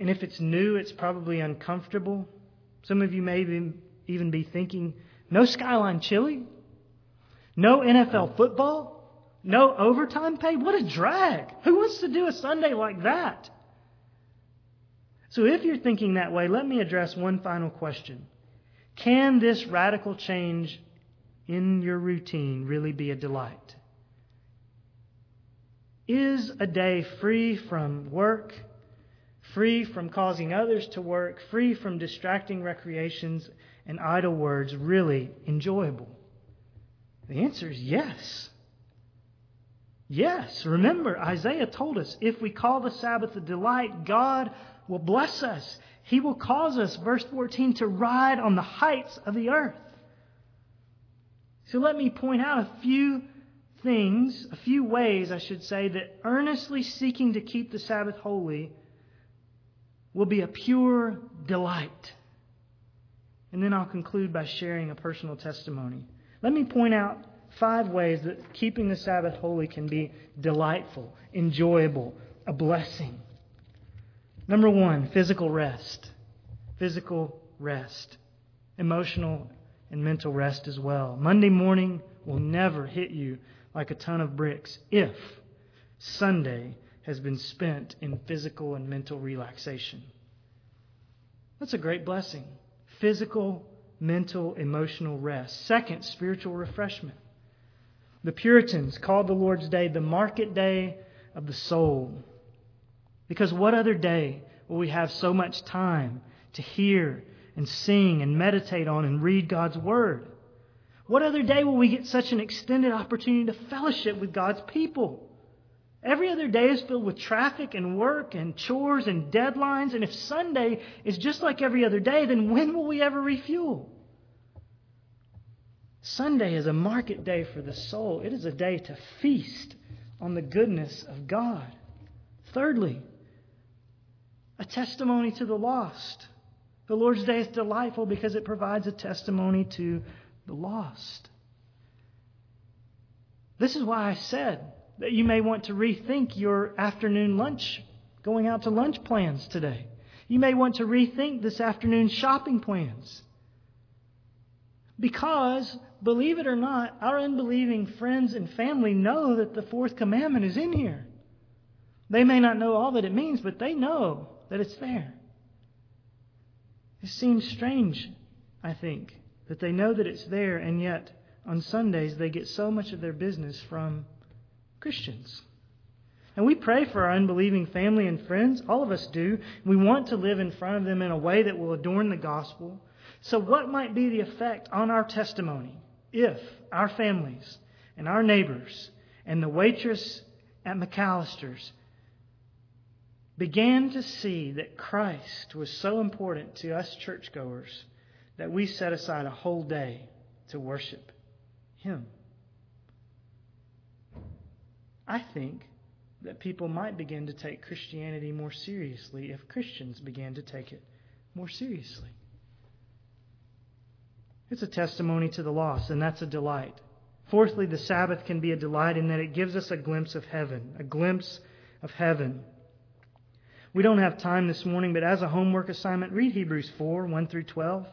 And if it's new, it's probably uncomfortable. Some of you may even be thinking, no Skyline chili? No NFL football? No overtime pay? What a drag. Who wants to do a Sunday like that? So, if you're thinking that way, let me address one final question. Can this radical change in your routine really be a delight? Is a day free from work, free from causing others to work, free from distracting recreations and idle words really enjoyable? The answer is yes. Yes, remember, Isaiah told us if we call the Sabbath a delight, God will bless us. He will cause us, verse 14, to ride on the heights of the earth. So let me point out a few things, a few ways, I should say, that earnestly seeking to keep the Sabbath holy will be a pure delight. And then I'll conclude by sharing a personal testimony. Let me point out five ways that keeping the Sabbath holy can be delightful, enjoyable, a blessing. Number one, physical rest. Physical rest. Emotional and mental rest as well. Monday morning will never hit you like a ton of bricks if Sunday has been spent in physical and mental relaxation. That's a great blessing. Physical, mental, emotional rest. Second, spiritual refreshment. The Puritans called the Lord's Day the market day of the soul. Because what other day will we have so much time to hear and sing and meditate on and read God's Word? What other day will we get such an extended opportunity to fellowship with God's people? Every other day is filled with traffic and work and chores and deadlines. And if Sunday is just like every other day, then when will we ever refuel? Sunday is a market day for the soul. It is a day to feast on the goodness of God. Thirdly, a testimony to the lost. The Lord's Day is delightful because it provides a testimony to the lost. This is why I said that you may want to rethink your afternoon lunch, going out to lunch plans today. You may want to rethink this afternoon's shopping plans. Because, believe it or not, our unbelieving friends and family know that the fourth commandment is in here. They may not know all that it means, but they know that it's there. It seems strange, I think, that they know that it's there and yet on Sundays they get so much of their business from Christians. And we pray for our unbelieving family and friends. All of us do. We want to live in front of them in a way that will adorn the gospel. So, what might be the effect on our testimony if our families and our neighbors and the waitress at McAlister's began to see that Christ was so important to us churchgoers that we set aside a whole day to worship Him? I think that people might begin to take Christianity more seriously if Christians began to take it more seriously. It's a testimony to the lost, and that's a delight. Fourthly, the Sabbath can be a delight in that it gives us a glimpse of heaven, a glimpse of heaven. We don't have time this morning, but as a homework assignment, read Hebrews 4 1 through 12.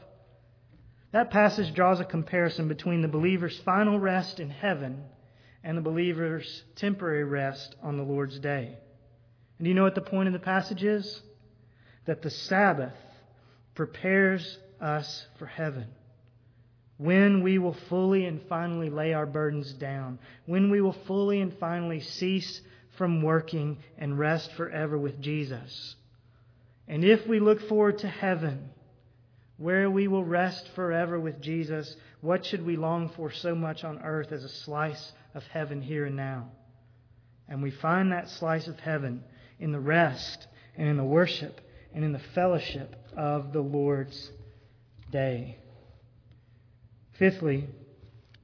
That passage draws a comparison between the believer's final rest in heaven and the believer's temporary rest on the Lord's day. And do you know what the point of the passage is? That the Sabbath prepares us for heaven. When we will fully and finally lay our burdens down. When we will fully and finally cease from working and rest forever with Jesus. And if we look forward to heaven, where we will rest forever with Jesus, what should we long for so much on earth as a slice of heaven here and now. And we find that slice of heaven in the rest and in the worship and in the fellowship of the Lord's day. Fifthly,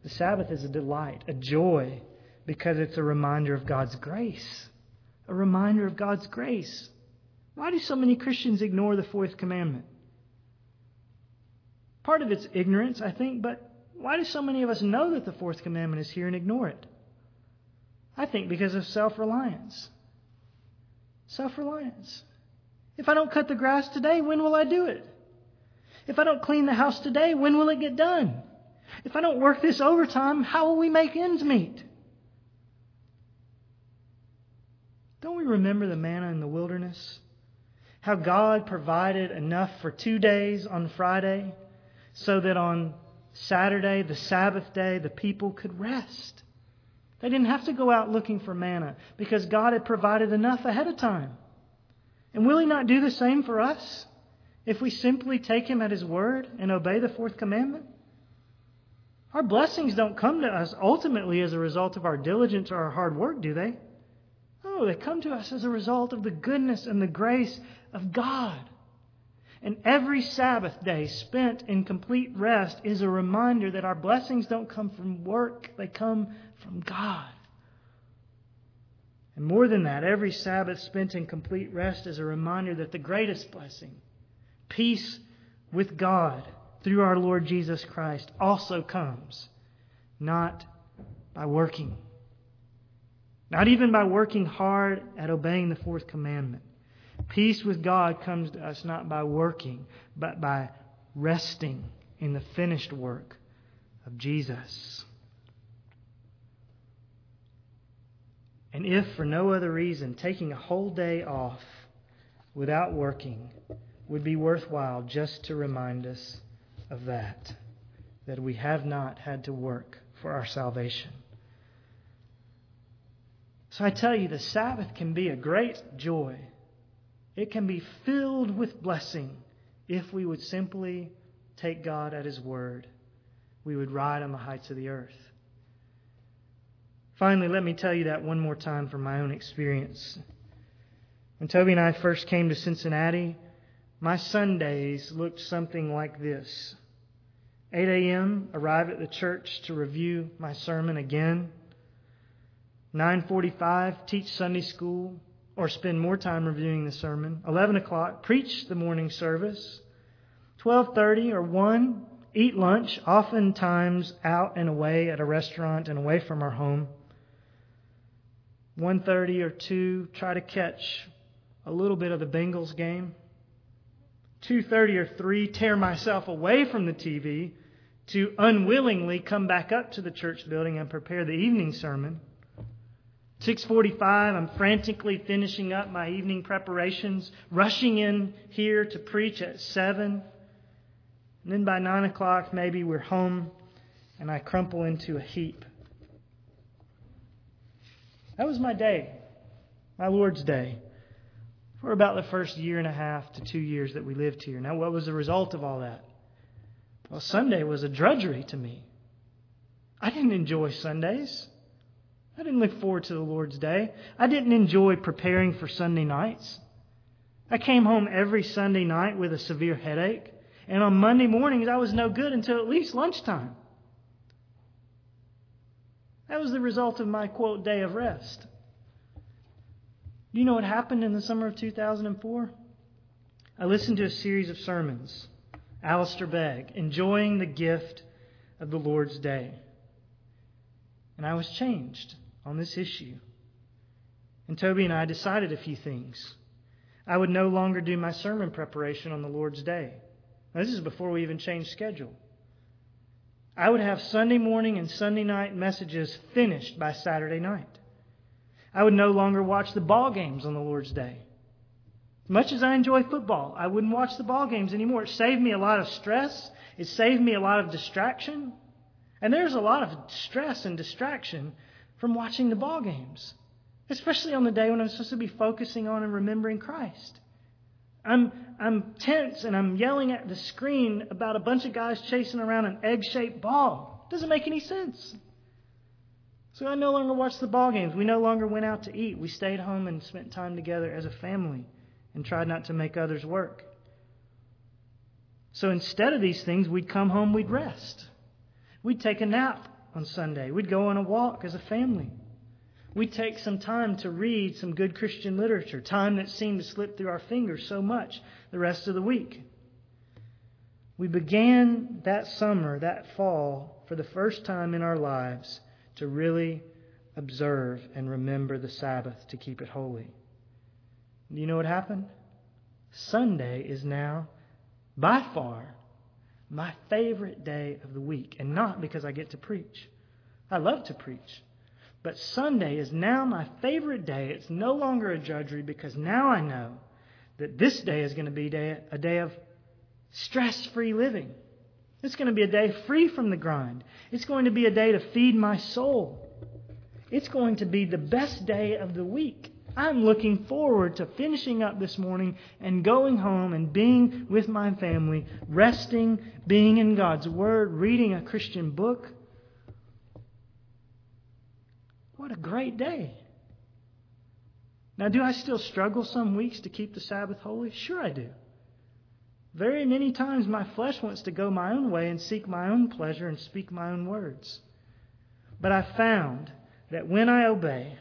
the Sabbath is a delight, a joy, because it's a reminder of God's grace. A reminder of God's grace. Why do so many Christians ignore the fourth commandment? Part of it's ignorance, I think, but why do so many of us know that the fourth commandment is here and ignore it? I think because of self reliance. Self reliance. If I don't cut the grass today, when will I do it? If I don't clean the house today, when will it get done? If I don't work this overtime, how will we make ends meet? Don't we remember the manna in the wilderness? How God provided enough for two days on Friday so that on Saturday, the Sabbath day, the people could rest. They didn't have to go out looking for manna because God had provided enough ahead of time. And will He not do the same for us if we simply take Him at His word and obey the fourth commandment? Our blessings don't come to us ultimately as a result of our diligence or our hard work, do they? No, they come to us as a result of the goodness and the grace of God. And every Sabbath day spent in complete rest is a reminder that our blessings don't come from work, they come from God. And more than that, every Sabbath spent in complete rest is a reminder that the greatest blessing, peace with God through our Lord Jesus Christ, also comes not by working, not even by working hard at obeying the fourth commandment Peace with God comes to us not by working, but by resting in the finished work of Jesus. And if for no other reason, taking a whole day off without working would be worthwhile just to remind us of that, that we have not had to work for our salvation. So I tell you, the Sabbath can be a great joy it can be filled with blessing if we would simply take God at His word. We would ride on the heights of the earth. Finally, let me tell you that one more time from my own experience. When Toby and I first came to Cincinnati, my Sundays looked something like this 8 a.m., arrive at the church to review my sermon again. 9:45, teach Sunday school or spend more time reviewing the sermon. 11 o'clock, preach the morning service. 12:30 or 1, eat lunch, oftentimes out and away at a restaurant and away from our home. 1:30 or 2, try to catch a little bit of the Bengals game. 2:30 or 3, tear myself away from the TV to unwillingly come back up to the church building and prepare the evening sermon. 6:45 I'm frantically finishing up my evening preparations, rushing in here to preach at 7. And then by 9 o'clock maybe we're home and I crumple into a heap. That was my day, my Lord's day, for about the first year and a half to two years that we lived here. Now, what was the result of all that? Well, Sunday was a drudgery to me. I didn't enjoy Sundays. I didn't look forward to the Lord's Day. I didn't enjoy preparing for Sunday nights. I came home every Sunday night with a severe headache, and on Monday mornings I was no good until at least lunchtime. That was the result of my quote day of rest. Do you know what happened in the summer of 2004? I listened to a series of sermons, Alistair Begg, enjoying the gift of the Lord's Day. And I was changed on this issue. And Toby and I decided a few things. I would no longer do my sermon preparation on the Lord's Day. Now, this is before we even changed schedule. I would have Sunday morning and Sunday night messages finished by Saturday night. I would no longer watch the ball games on the Lord's Day. Much as I enjoy football, I wouldn't watch the ball games anymore. It saved me a lot of stress. It saved me a lot of distraction. And there's a lot of stress and distraction from watching the ball games, especially on the day when I'm supposed to be focusing on and remembering Christ. I'm, I'm tense and I'm yelling at the screen about a bunch of guys chasing around an egg shaped ball. Doesn't make any sense. So I no longer watched the ball games. We no longer went out to eat. We stayed home and spent time together as a family and tried not to make others work. So instead of these things, we'd come home, we'd rest. We'd take a nap on Sunday. We'd go on a walk as a family We'd take some time to read some good Christian literature, time that seemed to slip through our fingers so much the rest of the week. We began that summer, that fall, for the first time in our lives to really observe and remember the Sabbath to keep it holy. Do you know what happened? Sunday is now, by far, my favorite day of the week, and not because I get to preach. I love to preach. But Sunday is now my favorite day. It's no longer a drudgery because now I know that this day is going to be a day of stress free living. It's going to be a day free from the grind. It's going to be a day to feed my soul. It's going to be the best day of the week. I'm looking forward to finishing up this morning and going home and being with my family, resting, being in God's Word, reading a Christian book. What a great day. Now, do I still struggle some weeks to keep the Sabbath holy? Sure, I do. Very many times my flesh wants to go my own way and seek my own pleasure and speak my own words. But I found that when I obey,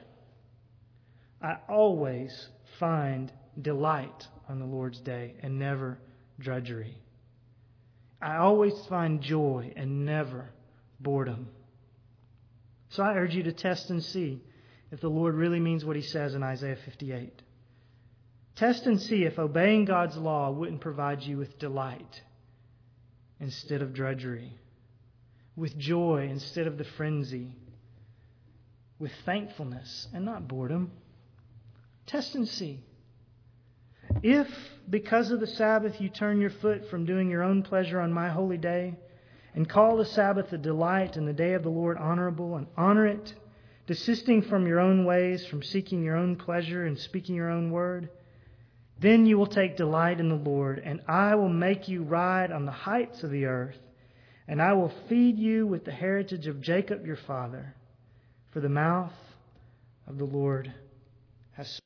I always find delight on the Lord's day and never drudgery. I always find joy and never boredom. So I urge you to test and see if the Lord really means what he says in Isaiah 58. Test and see if obeying God's law wouldn't provide you with delight instead of drudgery, with joy instead of the frenzy, with thankfulness and not boredom. Test and see. If, because of the Sabbath, you turn your foot from doing your own pleasure on my holy day, and call the Sabbath a delight and the day of the Lord honorable, and honor it, desisting from your own ways, from seeking your own pleasure and speaking your own word, then you will take delight in the Lord, and I will make you ride on the heights of the earth, and I will feed you with the heritage of Jacob your father, for the mouth of the Lord has